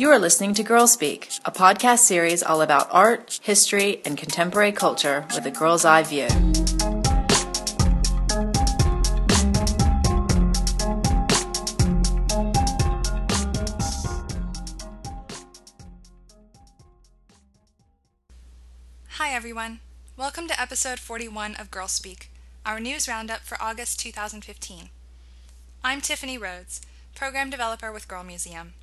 You are listening to Girl Speak, a podcast series all about art, history, and contemporary culture with a girl's eye view. Hi, everyone. Welcome to episode 41 of Girl Speak, our news roundup for August 2015. I'm Tiffany Rhodes, program developer with Girl Museum.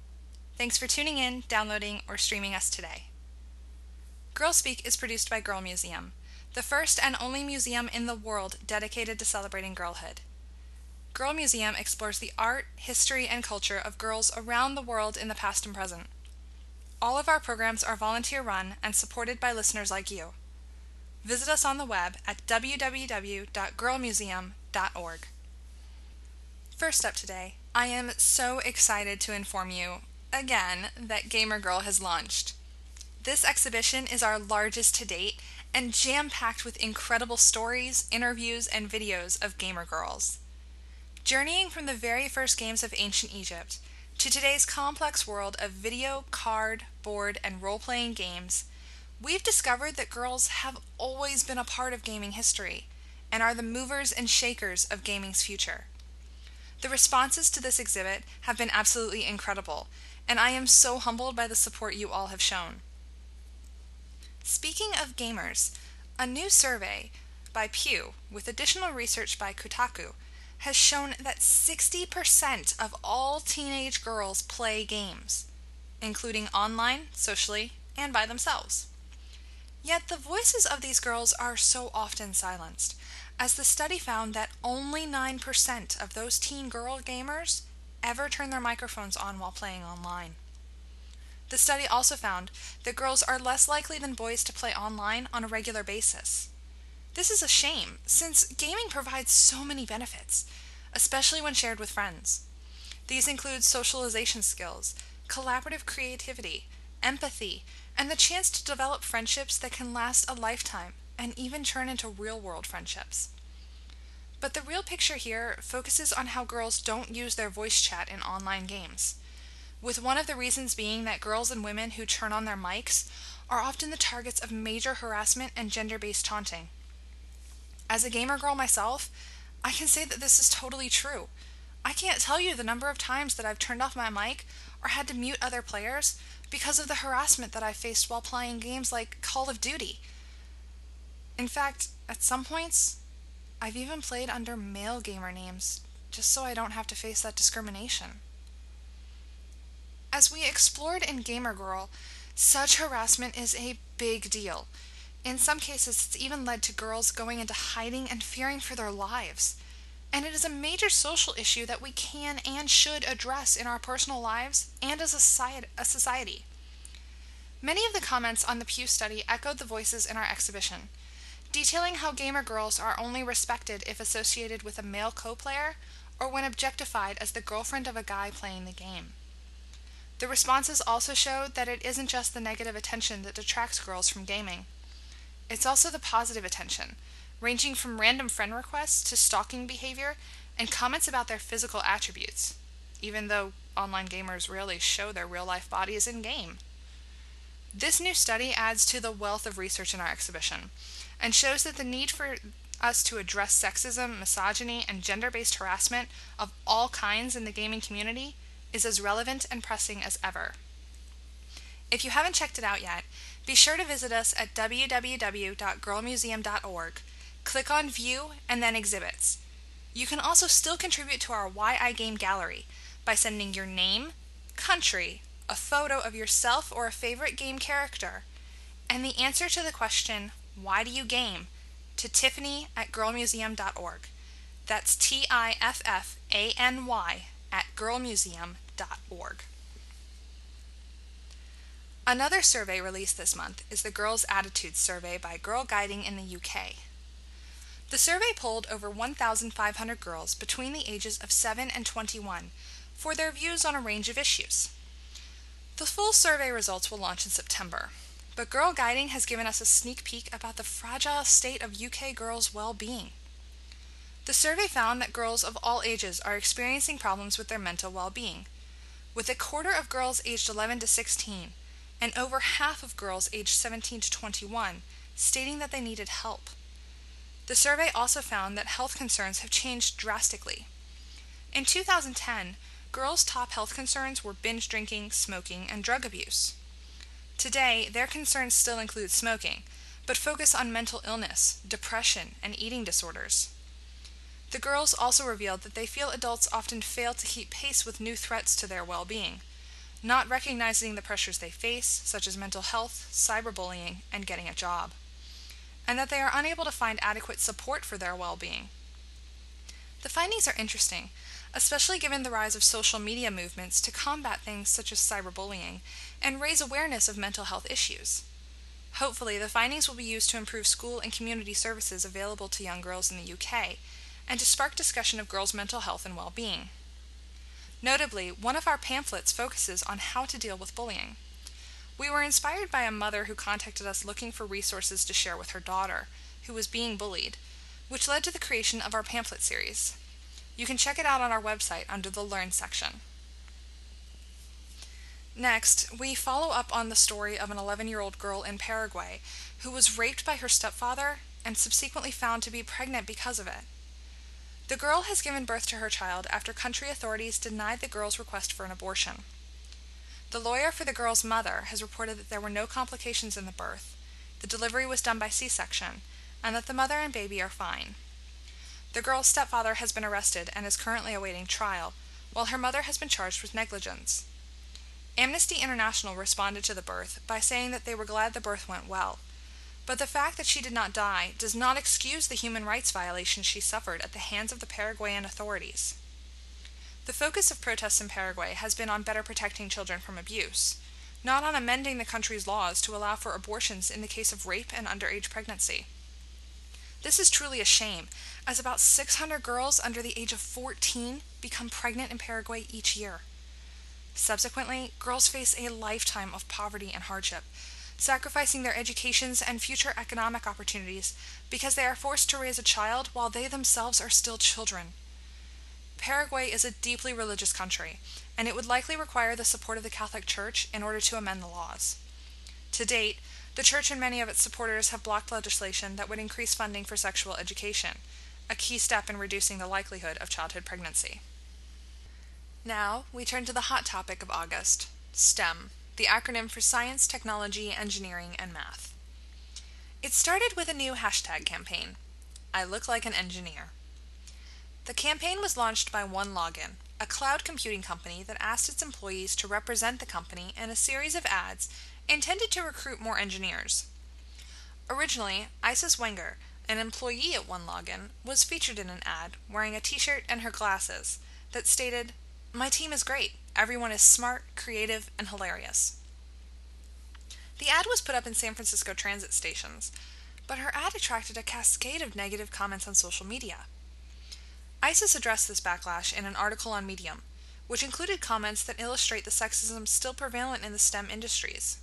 Thanks for tuning in, downloading, or streaming us today. Girl Speak is produced by Girl Museum, the first and only museum in the world dedicated to celebrating girlhood. Girl Museum explores the art, history, and culture of girls around the world in the past and present. All of our programs are volunteer run and supported by listeners like you. Visit us on the web at www.girlmuseum.org. First up today, I am so excited to inform you again that Gamer Girl has launched. This exhibition is our largest to date and jam packed with incredible stories, interviews, and videos of gamer girls. Journeying from the very first games of ancient Egypt to today's complex world of video, card, board, and role playing games, we've discovered that girls have always been a part of gaming history and are the movers and shakers of gaming's future. The responses to this exhibit have been absolutely incredible, and I am so humbled by the support you all have shown. Speaking of gamers, a new survey by Pew, with additional research by Kotaku, has shown that 60% of all teenage girls play games, including online, socially, and by themselves. Yet the voices of these girls are so often silenced, as the study found that only 9% of those teen girl gamers ever turn their microphones on while playing online. The study also found that girls are less likely than boys to play online on a regular basis. This is a shame, since gaming provides so many benefits, especially when shared with friends. These include socialization skills, collaborative creativity, empathy, and the chance to develop friendships that can last a lifetime and even turn into real world friendships. But the real picture here focuses on how girls don't use their voice chat in online games, with one of the reasons being that girls and women who turn on their mics are often the targets of major harassment and gender based taunting. As a gamer girl myself, I can say that this is totally true. I can't tell you the number of times that I've turned off my mic or had to mute other players because of the harassment that I faced while playing games like Call of Duty. In fact, at some points, I've even played under male gamer names, just so I don't have to face that discrimination. As we explored in Gamer Girl, such harassment is a big deal. In some cases, it's even led to girls going into hiding and fearing for their lives. And it is a major social issue that we can and should address in our personal lives and as a society. Many of the comments on the Pew study echoed the voices in our exhibition detailing how gamer girls are only respected if associated with a male co player or when objectified as the girlfriend of a guy playing the game. The responses also showed that it isn't just the negative attention that detracts girls from gaming. It's also the positive attention, ranging from random friend requests to stalking behavior and comments about their physical attributes, even though online gamers rarely show their real life bodies in game. This new study adds to the wealth of research in our exhibition and shows that the need for us to address sexism, misogyny, and gender based harassment of all kinds in the gaming community is as relevant and pressing as ever. If you haven't checked it out yet, be sure to visit us at www.girlmuseum.org, click on View, and then Exhibits. You can also still contribute to our Why I Game gallery by sending your name, country, a photo of yourself or a favorite game character, and the answer to the question, why Do You Game? to Tiffany at girlmuseum.org. That's T I F F A N Y at girlmuseum.org. Another survey released this month is the Girls' Attitudes Survey by Girl Guiding in the UK. The survey polled over 1,500 girls between the ages of 7 and 21 for their views on a range of issues. The full survey results will launch in September. But Girl Guiding has given us a sneak peek about the fragile state of UK girls' well being. The survey found that girls of all ages are experiencing problems with their mental well being. with a quarter of girls aged 11 to 16 and over half of girls aged 17 to 21 stating that they needed help. The survey also found that health concerns have changed drastically. In 2010, girls' top health concerns were binge drinking, smoking, and drug abuse. Today, their concerns still include smoking, but focus on mental illness, depression, and eating disorders. The girls also revealed that they feel adults often fail to keep pace with new threats to their well being, not recognizing the pressures they face, such as mental health, cyberbullying, and getting a job, and that they are unable to find adequate support for their well being. The findings are interesting, especially given the rise of social media movements to combat things such as cyberbullying and raise awareness of mental health issues. Hopefully, the findings will be used to improve school and community services available to young girls in the UK and to spark discussion of girls' mental health and well being. Notably, one of our pamphlets focuses on how to deal with bullying. We were inspired by a mother who contacted us looking for resources to share with her daughter, who was being bullied, which led to the creation of our pamphlet series. You can check it out on our website under the Learn section. Next, we follow up on the story of an 11 year old girl in Paraguay who was raped by her stepfather and subsequently found to be pregnant because of it. The girl has given birth to her child after country authorities denied the girl's request for an abortion. The lawyer for the girl's mother has reported that there were no complications in the birth, the delivery was done by C section, and that the mother and baby are fine. The girl's stepfather has been arrested and is currently awaiting trial, while her mother has been charged with negligence. Amnesty International responded to the birth by saying that they were glad the birth went well. But the fact that she did not die does not excuse the human rights violations she suffered at the hands of the Paraguayan authorities. The focus of protests in Paraguay has been on better protecting children from abuse, not on amending the country's laws to allow for abortions in the case of rape and underage pregnancy. This is truly a shame, as about 600 girls under the age of 14 become pregnant in Paraguay each year. Subsequently, girls face a lifetime of poverty and hardship, sacrificing their educations and future economic opportunities because they are forced to raise a child while they themselves are still children. Paraguay is a deeply religious country, and it would likely require the support of the Catholic Church in order to amend the laws. To date, the Church and many of its supporters have blocked legislation that would increase funding for sexual education, a key step in reducing the likelihood of childhood pregnancy. Now, we turn to the hot topic of August STEM, the acronym for Science, Technology, Engineering, and Math. It started with a new hashtag campaign I look like an engineer. The campaign was launched by OneLogin, a cloud computing company that asked its employees to represent the company in a series of ads intended to recruit more engineers. Originally, Isis Wenger, an employee at OneLogin, was featured in an ad wearing a t shirt and her glasses that stated, my team is great. Everyone is smart, creative, and hilarious. The ad was put up in San Francisco transit stations, but her ad attracted a cascade of negative comments on social media. Isis addressed this backlash in an article on Medium, which included comments that illustrate the sexism still prevalent in the STEM industries.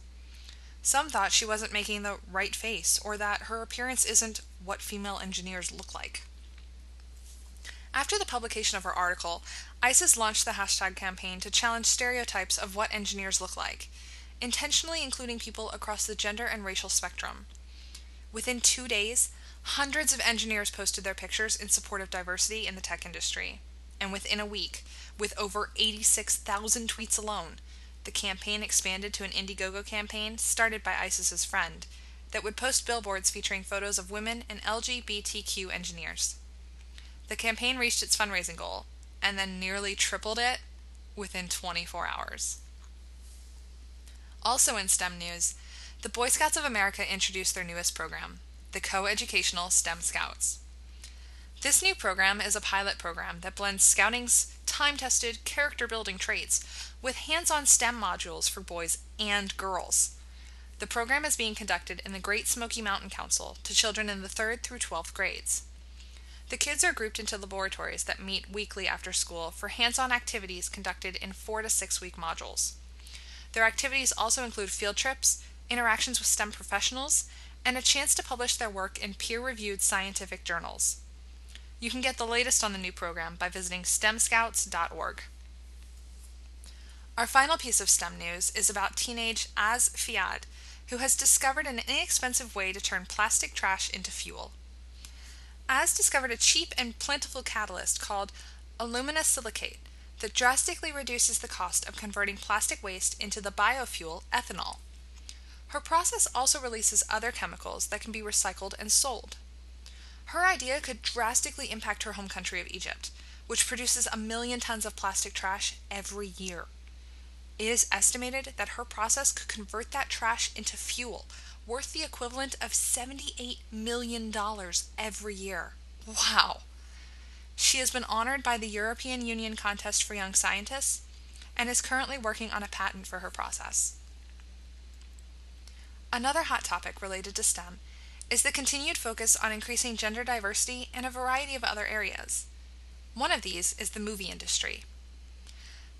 Some thought she wasn't making the right face, or that her appearance isn't what female engineers look like. After the publication of her article, Isis launched the hashtag campaign to challenge stereotypes of what engineers look like, intentionally including people across the gender and racial spectrum. Within two days, hundreds of engineers posted their pictures in support of diversity in the tech industry. And within a week, with over 86,000 tweets alone, the campaign expanded to an Indiegogo campaign started by Isis's friend that would post billboards featuring photos of women and LGBTQ engineers. The campaign reached its fundraising goal and then nearly tripled it within 24 hours. Also in STEM news, the Boy Scouts of America introduced their newest program, the Coeducational STEM Scouts. This new program is a pilot program that blends scouting's time tested character building traits with hands on STEM modules for boys and girls. The program is being conducted in the Great Smoky Mountain Council to children in the 3rd through 12th grades. The kids are grouped into laboratories that meet weekly after school for hands on activities conducted in four to six week modules. Their activities also include field trips, interactions with STEM professionals, and a chance to publish their work in peer reviewed scientific journals. You can get the latest on the new program by visiting stemscouts.org. Our final piece of STEM news is about teenage Az Faiad, who has discovered an inexpensive way to turn plastic trash into fuel. Az discovered a cheap and plentiful catalyst called alumina silicate that drastically reduces the cost of converting plastic waste into the biofuel ethanol. Her process also releases other chemicals that can be recycled and sold. Her idea could drastically impact her home country of Egypt, which produces a million tons of plastic trash every year. It is estimated that her process could convert that trash into fuel worth the equivalent of $78 million every year. Wow! She has been honored by the European Union Contest for Young Scientists and is currently working on a patent for her process. Another hot topic related to STEM is the continued focus on increasing gender diversity in a variety of other areas. One of these is the movie industry.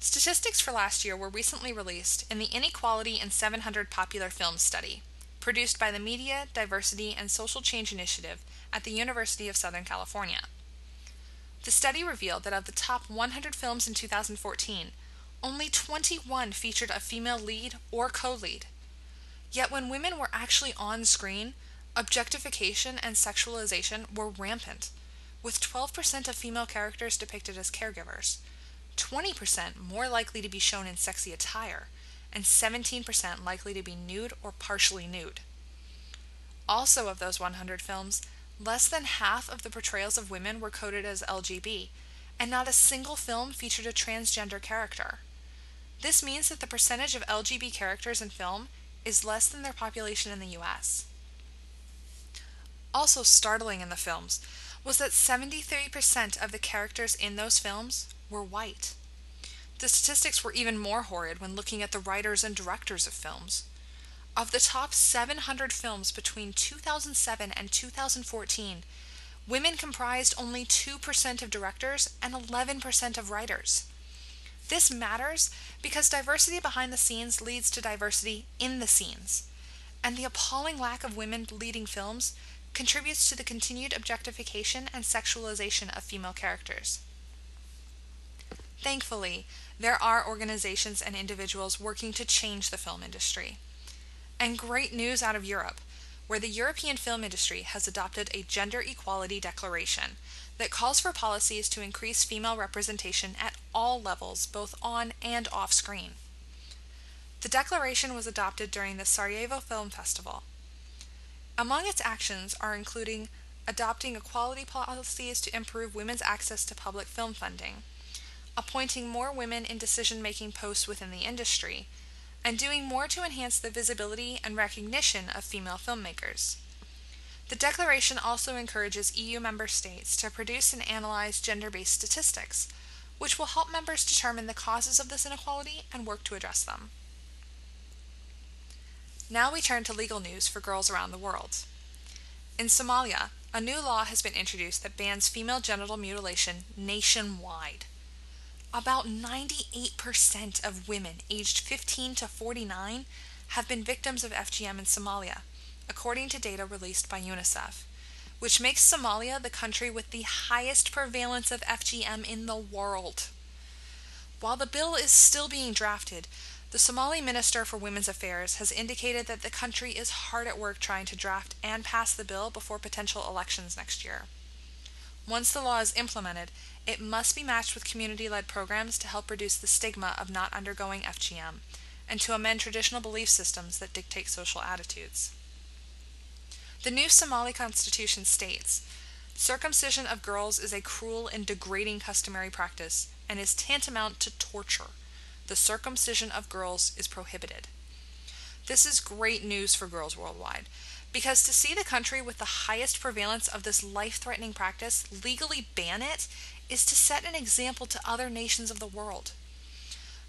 Statistics for last year were recently released in the Inequality in 700 Popular Films study, produced by the Media, Diversity, and Social Change Initiative at the University of Southern California. The study revealed that of the top 100 films in 2014, only 21 featured a female lead or co lead. Yet when women were actually on screen, objectification and sexualization were rampant, with 12% of female characters depicted as caregivers 20% more likely to be shown in sexy attire, and 17% likely to be nude or partially nude. Also, of those 100 films, less than half of the portrayals of women were coded as LGB, and not a single film featured a transgender character. This means that the percentage of LGB characters in film is less than their population in the US. Also startling in the films was that 73% of the characters in those films were white. The statistics were even more horrid when looking at the writers and directors of films. Of the top 700 films between 2007 and 2014, women comprised only 2% of directors and 11% of writers. This matters because diversity behind the scenes leads to diversity in the scenes. And the appalling lack of women leading films contributes to the continued objectification and sexualization of female characters. Thankfully, there are organizations and individuals working to change the film industry. And great news out of Europe, where the European film industry has adopted a gender equality declaration that calls for policies to increase female representation at all levels, both on and off screen. The declaration was adopted during the Sarajevo Film Festival. Among its actions are including adopting equality policies to improve women's access to public film funding, appointing more women in decision making posts within the industry, and doing more to enhance the visibility and recognition of female filmmakers. The Declaration also encourages EU member states to produce and analyze gender based statistics, which will help members determine the causes of this inequality and work to address them. Now we turn to legal news for girls around the world. In Somalia, a new law has been introduced that bans female genital mutilation nationwide. About 98% of women aged 15 to 49 have been victims of FGM in Somalia, according to data released by UNICEF, which makes Somalia the country with the highest prevalence of FGM in the world. While the bill is still being drafted, the Somali Minister for Women's Affairs has indicated that the country is hard at work trying to draft and pass the bill before potential elections next year. Once the law is implemented, it must be matched with community led programs to help reduce the stigma of not undergoing FGM and to amend traditional belief systems that dictate social attitudes. The new Somali constitution states circumcision of girls is a cruel and degrading customary practice and is tantamount to torture. The circumcision of girls is prohibited. This is great news for girls worldwide because to see the country with the highest prevalence of this life threatening practice legally ban it is to set an example to other nations of the world.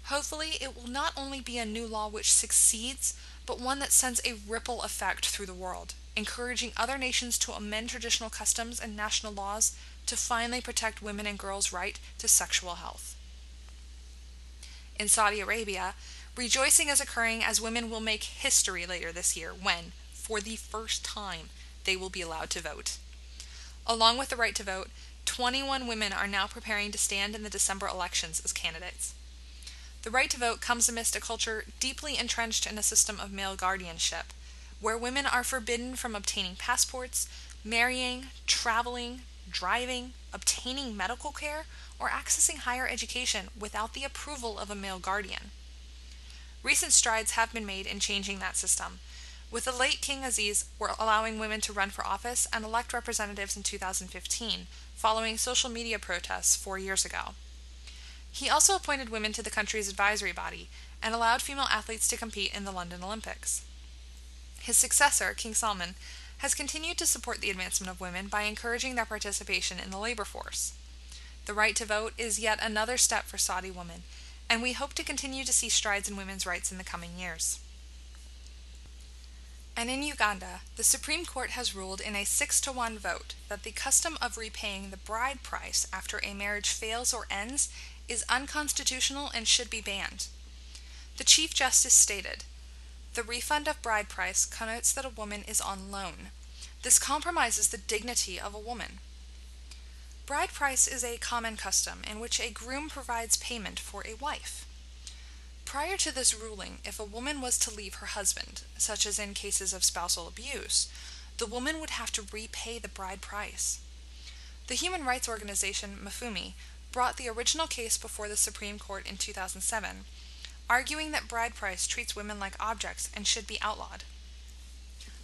Hopefully, it will not only be a new law which succeeds, but one that sends a ripple effect through the world, encouraging other nations to amend traditional customs and national laws to finally protect women and girls' right to sexual health. In Saudi Arabia, rejoicing is occurring as women will make history later this year when, for the first time, they will be allowed to vote. Along with the right to vote, 21 women are now preparing to stand in the December elections as candidates. The right to vote comes amidst a culture deeply entrenched in a system of male guardianship, where women are forbidden from obtaining passports, marrying, traveling, driving, obtaining medical care, or accessing higher education without the approval of a male guardian. Recent strides have been made in changing that system, with the late King Aziz allowing women to run for office and elect representatives in 2015, following social media protests four years ago. He also appointed women to the country's advisory body and allowed female athletes to compete in the London Olympics. His successor, King Salman, has continued to support the advancement of women by encouraging their participation in the labor force. The right to vote is yet another step for Saudi women, and we hope to continue to see strides in women's rights in the coming years. And in Uganda, the Supreme Court has ruled in a 6 to 1 vote that the custom of repaying the bride price after a marriage fails or ends is unconstitutional and should be banned. The Chief Justice stated The refund of bride price connotes that a woman is on loan. This compromises the dignity of a woman. Bride price is a common custom in which a groom provides payment for a wife. Prior to this ruling, if a woman was to leave her husband, such as in cases of spousal abuse, the woman would have to repay the bride price. The human rights organization Mifumi brought the original case before the Supreme Court in 2007, arguing that bride price treats women like objects and should be outlawed.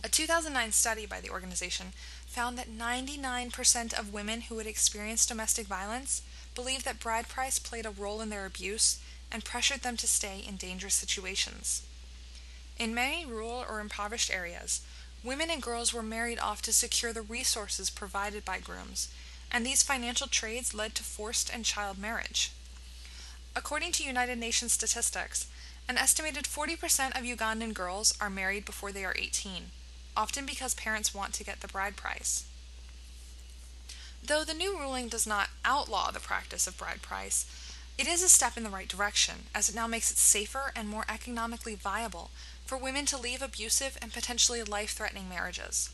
A 2009 study by the organization found that 99% of women who had experienced domestic violence believed that bride price played a role in their abuse and pressured them to stay in dangerous situations. In many rural or impoverished areas, women and girls were married off to secure the resources provided by grooms, and these financial trades led to forced and child marriage. According to United Nations statistics, an estimated 40% of Ugandan girls are married before they are 18, often because parents want to get the bride price. Though the new ruling does not outlaw the practice of bride price, it is a step in the right direction, as it now makes it safer and more economically viable for women to leave abusive and potentially life threatening marriages.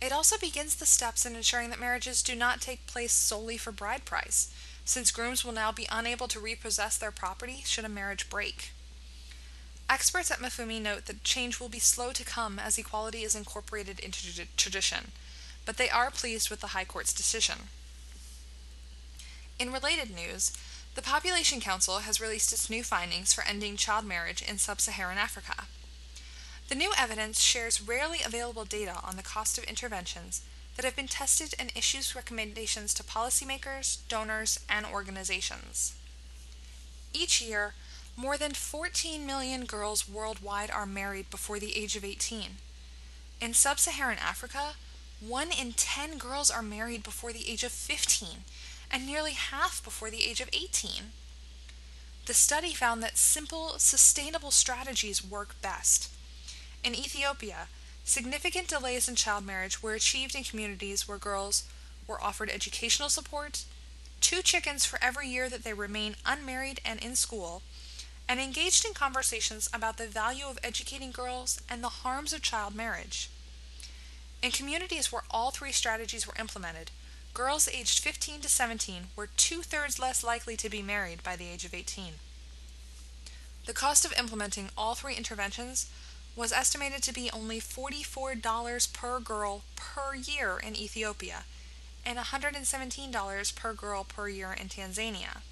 It also begins the steps in ensuring that marriages do not take place solely for bride price, since grooms will now be unable to repossess their property should a marriage break. Experts at Mifumi note that change will be slow to come as equality is incorporated into tradition, but they are pleased with the High Court's decision. In related news, the Population Council has released its new findings for ending child marriage in sub Saharan Africa. The new evidence shares rarely available data on the cost of interventions that have been tested and issues recommendations to policymakers, donors, and organizations. Each year, more than 14 million girls worldwide are married before the age of 18. In sub Saharan Africa, 1 in 10 girls are married before the age of 15, and nearly half before the age of 18. The study found that simple, sustainable strategies work best. In Ethiopia, significant delays in child marriage were achieved in communities where girls were offered educational support, two chickens for every year that they remain unmarried and in school, and engaged in conversations about the value of educating girls and the harms of child marriage. In communities where all three strategies were implemented, girls aged 15 to 17 were two thirds less likely to be married by the age of 18. The cost of implementing all three interventions was estimated to be only $44 per girl per year in Ethiopia and $117 per girl per year in Tanzania.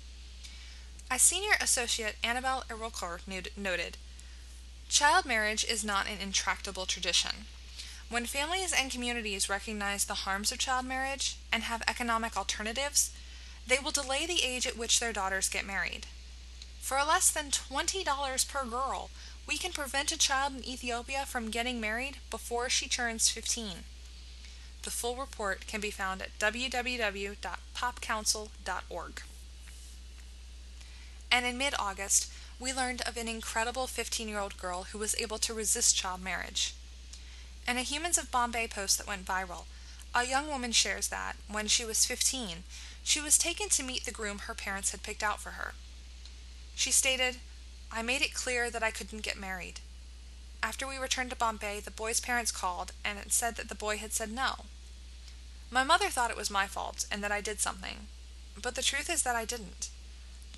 As senior associate Annabel Erulkar noted, child marriage is not an intractable tradition. When families and communities recognize the harms of child marriage and have economic alternatives, they will delay the age at which their daughters get married. For less than $20 per girl, we can prevent a child in Ethiopia from getting married before she turns 15. The full report can be found at www.popcouncil.org. And in mid August, we learned of an incredible 15 year old girl who was able to resist child marriage. In a Humans of Bombay post that went viral, a young woman shares that, when she was 15, she was taken to meet the groom her parents had picked out for her. She stated, I made it clear that I couldn't get married. After we returned to Bombay, the boy's parents called and said that the boy had said no. My mother thought it was my fault and that I did something, but the truth is that I didn't.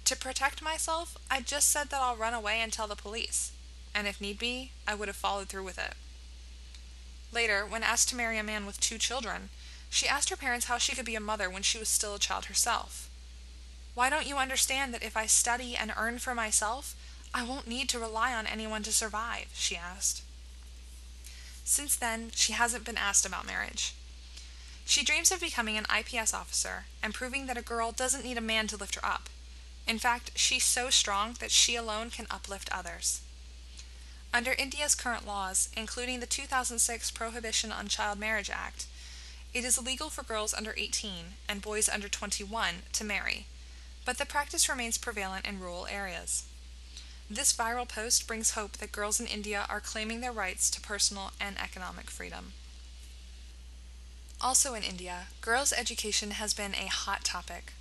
To protect myself, I just said that I'll run away and tell the police, and if need be, I would have followed through with it. Later, when asked to marry a man with two children, she asked her parents how she could be a mother when she was still a child herself. Why don't you understand that if I study and earn for myself, I won't need to rely on anyone to survive? she asked. Since then, she hasn't been asked about marriage. She dreams of becoming an IPS officer and proving that a girl doesn't need a man to lift her up. In fact, she's so strong that she alone can uplift others. Under India's current laws, including the 2006 Prohibition on Child Marriage Act, it is illegal for girls under 18 and boys under 21 to marry, but the practice remains prevalent in rural areas. This viral post brings hope that girls in India are claiming their rights to personal and economic freedom. Also in India, girls' education has been a hot topic.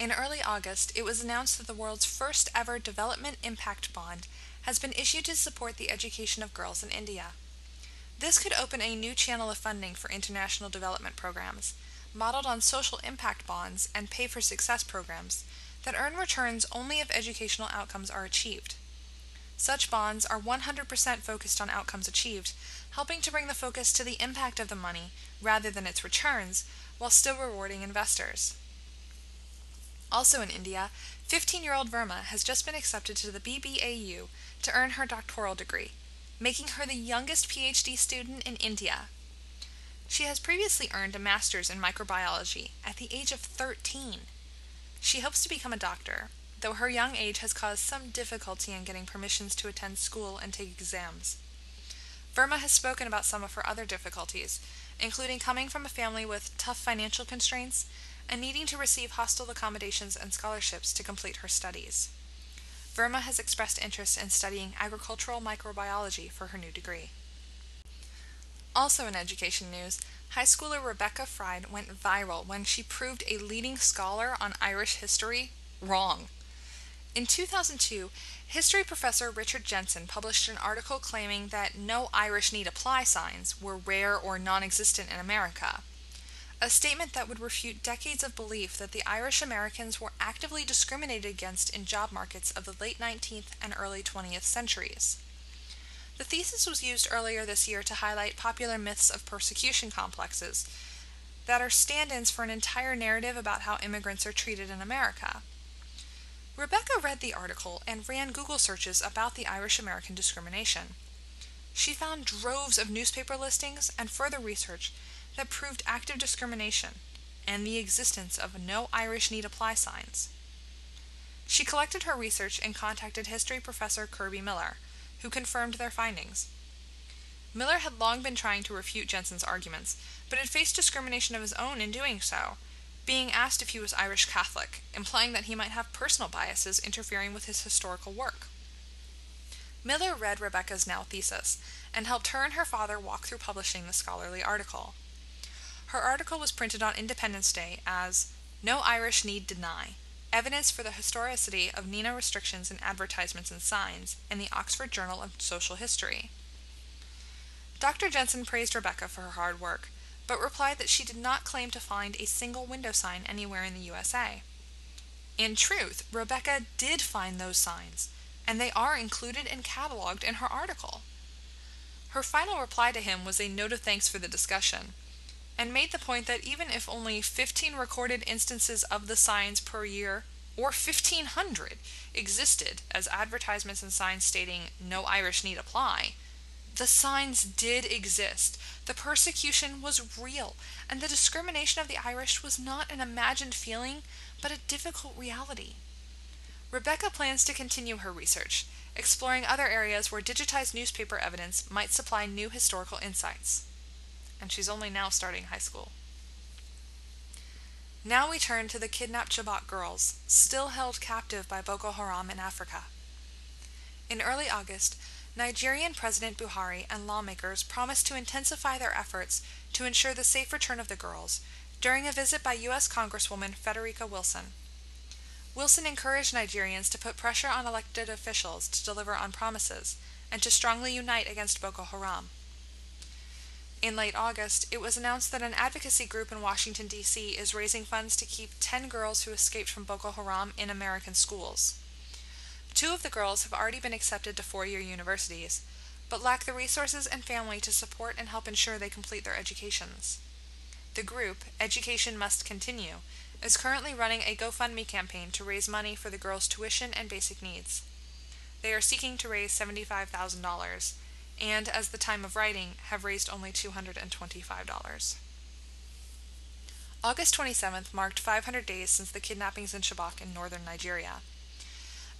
In early August, it was announced that the world's first ever Development Impact Bond has been issued to support the education of girls in India. This could open a new channel of funding for international development programs, modeled on social impact bonds and pay for success programs that earn returns only if educational outcomes are achieved. Such bonds are 100% focused on outcomes achieved, helping to bring the focus to the impact of the money rather than its returns, while still rewarding investors. Also in India, 15 year old Verma has just been accepted to the BBAU to earn her doctoral degree, making her the youngest PhD student in India. She has previously earned a master's in microbiology at the age of 13. She hopes to become a doctor, though her young age has caused some difficulty in getting permissions to attend school and take exams. Verma has spoken about some of her other difficulties, including coming from a family with tough financial constraints and needing to receive hostel accommodations and scholarships to complete her studies. Verma has expressed interest in studying agricultural microbiology for her new degree. Also in education news, high schooler Rebecca Fried went viral when she proved a leading scholar on Irish history wrong. In 2002, history professor Richard Jensen published an article claiming that no Irish need apply signs were rare or non existent in America. A statement that would refute decades of belief that the Irish Americans were actively discriminated against in job markets of the late 19th and early 20th centuries. The thesis was used earlier this year to highlight popular myths of persecution complexes that are stand ins for an entire narrative about how immigrants are treated in America. Rebecca read the article and ran Google searches about the Irish American discrimination. She found droves of newspaper listings and further research that proved active discrimination and the existence of no Irish need apply signs. She collected her research and contacted history professor Kerby Miller, who confirmed their findings. Miller had long been trying to refute Jensen's arguments, but had faced discrimination of his own in doing so, being asked if he was Irish Catholic, implying that he might have personal biases interfering with his historical work. Miller read Rebecca's now thesis and helped her and her father walk through publishing the scholarly article. Her article was printed on Independence Day as No Irish Need Deny Evidence for the Historicity of NINA Restrictions in Advertisements and Signs in the Oxford Journal of Social History. Dr. Jensen praised Rebecca for her hard work, but replied that she did not claim to find a single window sign anywhere in the USA. In truth, Rebecca did find those signs, and they are included and cataloged in her article. Her final reply to him was a note of thanks for the discussion, and made the point that even if only 15 recorded instances of the signs per year, or 1500, existed as advertisements and signs stating no Irish need apply, the signs did exist. The persecution was real, and the discrimination of the Irish was not an imagined feeling, but a difficult reality. Rebecca plans to continue her research, exploring other areas where digitized newspaper evidence might supply new historical insights and she's only now starting high school. Now we turn to the kidnapped Chibok girls, still held captive by Boko Haram in Africa. In early August, Nigerian President Buhari and lawmakers promised to intensify their efforts to ensure the safe return of the girls during a visit by U.S. Congresswoman Frederica Wilson. Wilson encouraged Nigerians to put pressure on elected officials to deliver on promises and to strongly unite against Boko Haram. In late August, it was announced that an advocacy group in Washington, D.C. is raising funds to keep 10 girls who escaped from Boko Haram in American schools. Two of the girls have already been accepted to four year universities, but lack the resources and family to support and help ensure they complete their educations. The group, Education Must Continue, is currently running a GoFundMe campaign to raise money for the girls' tuition and basic needs. They are seeking to raise $75,000, and as the time of writing, have raised only $225. August 27th marked 500 days since the kidnappings in Chibok in northern Nigeria.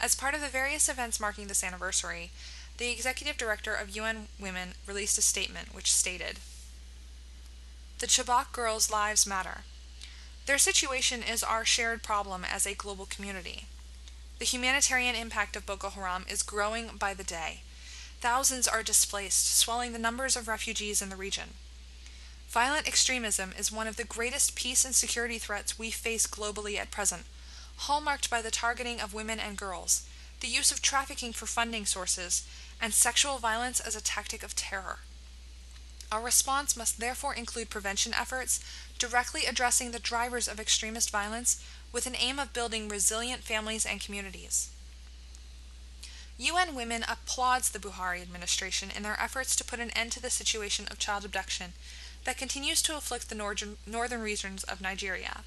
As part of the various events marking this anniversary, the executive director of UN Women released a statement which stated The Chibok girls' lives matter. Their situation is our shared problem as a global community. The humanitarian impact of Boko Haram is growing by the day. Thousands are displaced, swelling the numbers of refugees in the region. Violent extremism is one of the greatest peace and security threats we face globally at present, hallmarked by the targeting of women and girls, the use of trafficking for funding sources, and sexual violence as a tactic of terror. Our response must therefore include prevention efforts directly addressing the drivers of extremist violence with an aim of building resilient families and communities. UN Women applauds the Buhari administration in their efforts to put an end to the situation of child abduction that continues to afflict the northern, northern regions of Nigeria.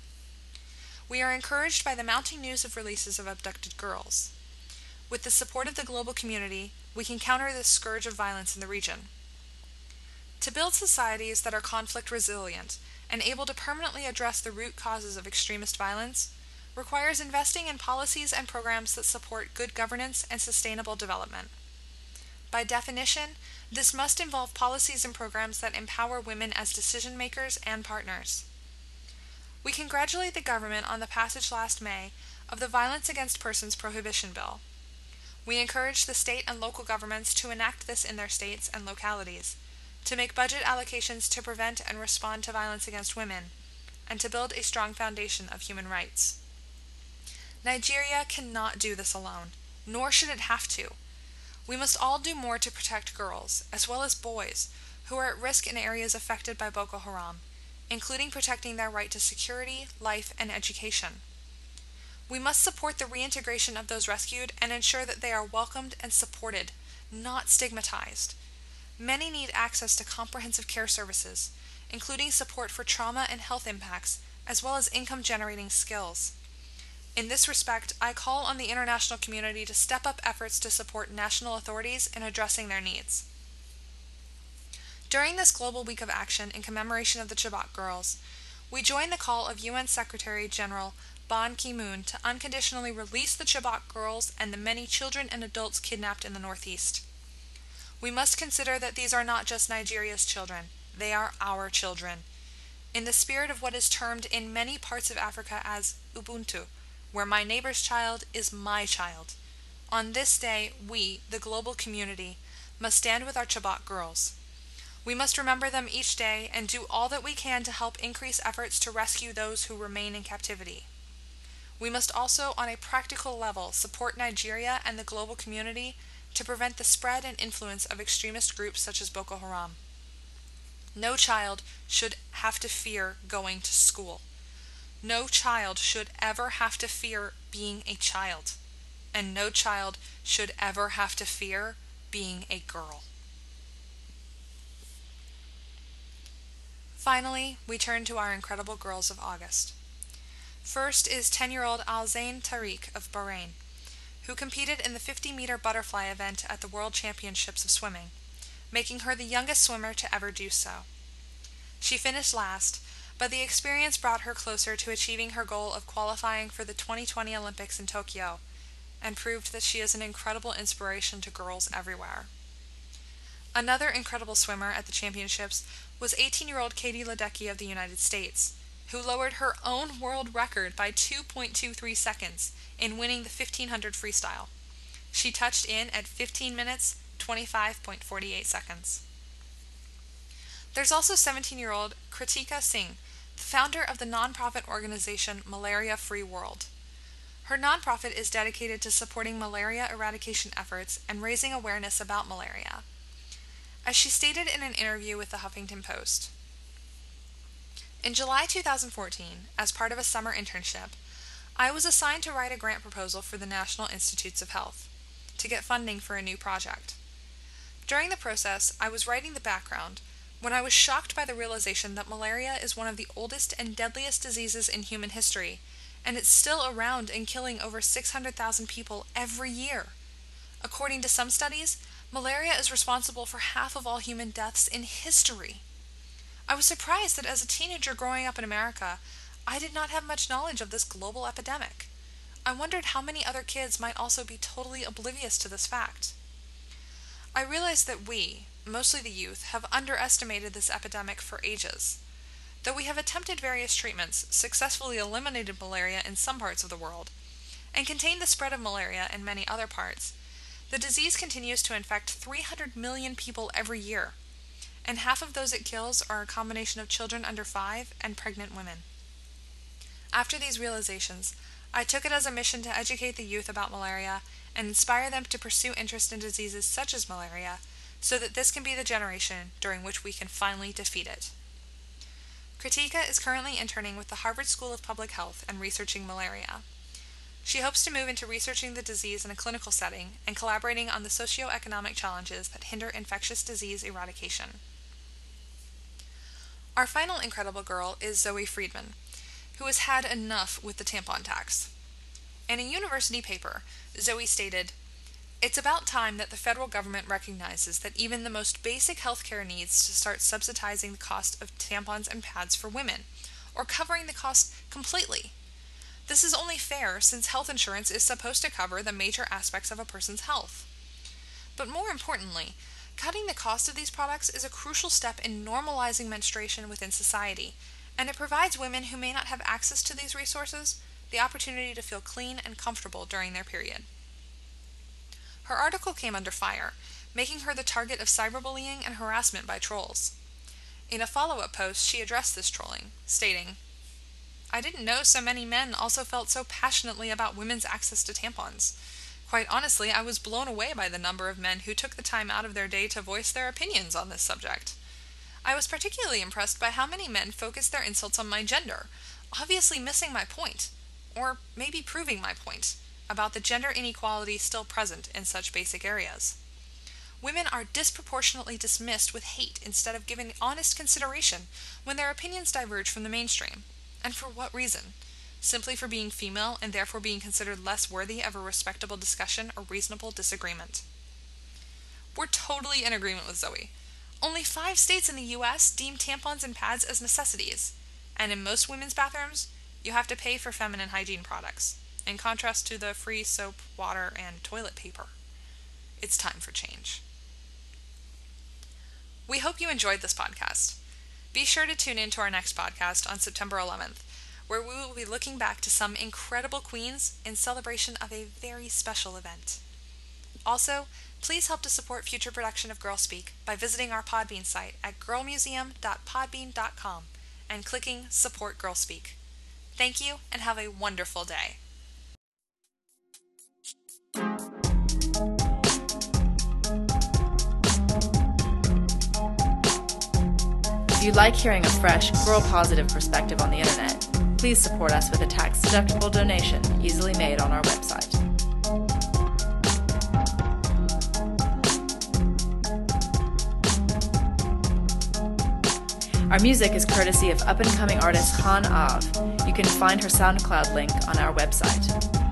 We are encouraged by the mounting news of releases of abducted girls. With the support of the global community, we can counter this scourge of violence in the region. To build societies that are conflict resilient and able to permanently address the root causes of extremist violence, requires investing in policies and programs that support good governance and sustainable development. By definition, this must involve policies and programs that empower women as decision makers and partners. We congratulate the government on the passage last May of the Violence Against Persons Prohibition Bill. We encourage the state and local governments to enact this in their states and localities, to make budget allocations to prevent and respond to violence against women, and to build a strong foundation of human rights. Nigeria cannot do this alone, nor should it have to. We must all do more to protect girls, as well as boys, who are at risk in areas affected by Boko Haram, including protecting their right to security, life, and education. We must support the reintegration of those rescued and ensure that they are welcomed and supported, not stigmatized. Many need access to comprehensive care services, including support for trauma and health impacts, as well as income generating skills. In this respect, I call on the international community to step up efforts to support national authorities in addressing their needs. During this Global Week of Action in commemoration of the Chibok girls, we join the call of UN Secretary General Ban Ki moon to unconditionally release the Chibok girls and the many children and adults kidnapped in the Northeast. We must consider that these are not just Nigeria's children, they are our children. In the spirit of what is termed in many parts of Africa as Ubuntu, where my neighbor's child is my child. On this day, we, the global community, must stand with our Chibok girls. We must remember them each day and do all that we can to help increase efforts to rescue those who remain in captivity. We must also, on a practical level, support Nigeria and the global community to prevent the spread and influence of extremist groups such as Boko Haram. No child should have to fear going to school. No child should ever have to fear being a child, and no child should ever have to fear being a girl. Finally, we turn to our incredible girls of August. First is 10 year old Al Zain Tariq of Bahrain, who competed in the 50 meter butterfly event at the World Championships of Swimming, making her the youngest swimmer to ever do so. She finished last, but the experience brought her closer to achieving her goal of qualifying for the 2020 Olympics in Tokyo and proved that she is an incredible inspiration to girls everywhere. Another incredible swimmer at the championships was 18 year old Katie Ledecky of the United States, who lowered her own world record by 2.23 seconds in winning the 1500 freestyle. She touched in at 15 minutes 25.48 seconds. There's also 17 year old Kritika Singh, founder of the nonprofit organization Malaria Free World. Her nonprofit is dedicated to supporting malaria eradication efforts and raising awareness about malaria. as she stated in an interview with the Huffington Post. In July 2014, as part of a summer internship, I was assigned to write a grant proposal for the National Institutes of Health to get funding for a new project. During the process, I was writing the background when I was shocked by the realization that malaria is one of the oldest and deadliest diseases in human history, and it's still around and killing over 600,000 people every year. According to some studies, malaria is responsible for half of all human deaths in history. I was surprised that as a teenager growing up in America, I did not have much knowledge of this global epidemic. I wondered how many other kids might also be totally oblivious to this fact. I realized that we, mostly the youth, have underestimated this epidemic for ages. Though we have attempted various treatments, successfully eliminated malaria in some parts of the world, and contained the spread of malaria in many other parts, the disease continues to infect 300 million people every year, and half of those it kills are a combination of children under 5 and pregnant women. After these realizations, I took it as a mission to educate the youth about malaria and inspire them to pursue interest in diseases such as malaria so that this can be the generation during which we can finally defeat it. Kritika is currently interning with the Harvard School of Public Health and researching malaria. She hopes to move into researching the disease in a clinical setting and collaborating on the socioeconomic challenges that hinder infectious disease eradication. Our final incredible girl is Zoe Friedman, who has had enough with the tampon tax. In a university paper, Zoe stated, It's about time that the federal government recognizes that even the most basic healthcare needs to start subsidizing the cost of tampons and pads for women, or covering the cost completely. This is only fair since health insurance is supposed to cover the major aspects of a person's health. But more importantly, cutting the cost of these products is a crucial step in normalizing menstruation within society, and it provides women who may not have access to these resources the opportunity to feel clean and comfortable during their period. Her article came under fire, making her the target of cyberbullying and harassment by trolls. In a follow up post, she addressed this trolling, stating, I didn't know so many men also felt so passionately about women's access to tampons. Quite honestly, I was blown away by the number of men who took the time out of their day to voice their opinions on this subject. I was particularly impressed by how many men focused their insults on my gender, obviously missing my point, or maybe proving my point, about the gender inequality still present in such basic areas. Women are disproportionately dismissed with hate instead of given honest consideration when their opinions diverge from the mainstream. And for what reason? Simply for being female and therefore being considered less worthy of a respectable discussion or reasonable disagreement. We're totally in agreement with Zoe. Only five states in the US deem tampons and pads as necessities, and in most women's bathrooms, you have to pay for feminine hygiene products, in contrast to the free soap, water, and toilet paper. It's time for change. We hope you enjoyed this podcast. Be sure to tune in to our next podcast on September 11th, where we will be looking back to some incredible queens in celebration of a very special event. Also, please help to support future production of Girl Speak by visiting our Podbean site at girlmuseum.podbean.com and clicking Support Girl Speak. Thank you and have a wonderful day. You like hearing a fresh, girl positive perspective on the internet, please support us with a tax deductible donation easily made on our website. Our music is courtesy of up and coming artist Han Av. You can find her SoundCloud link on our website.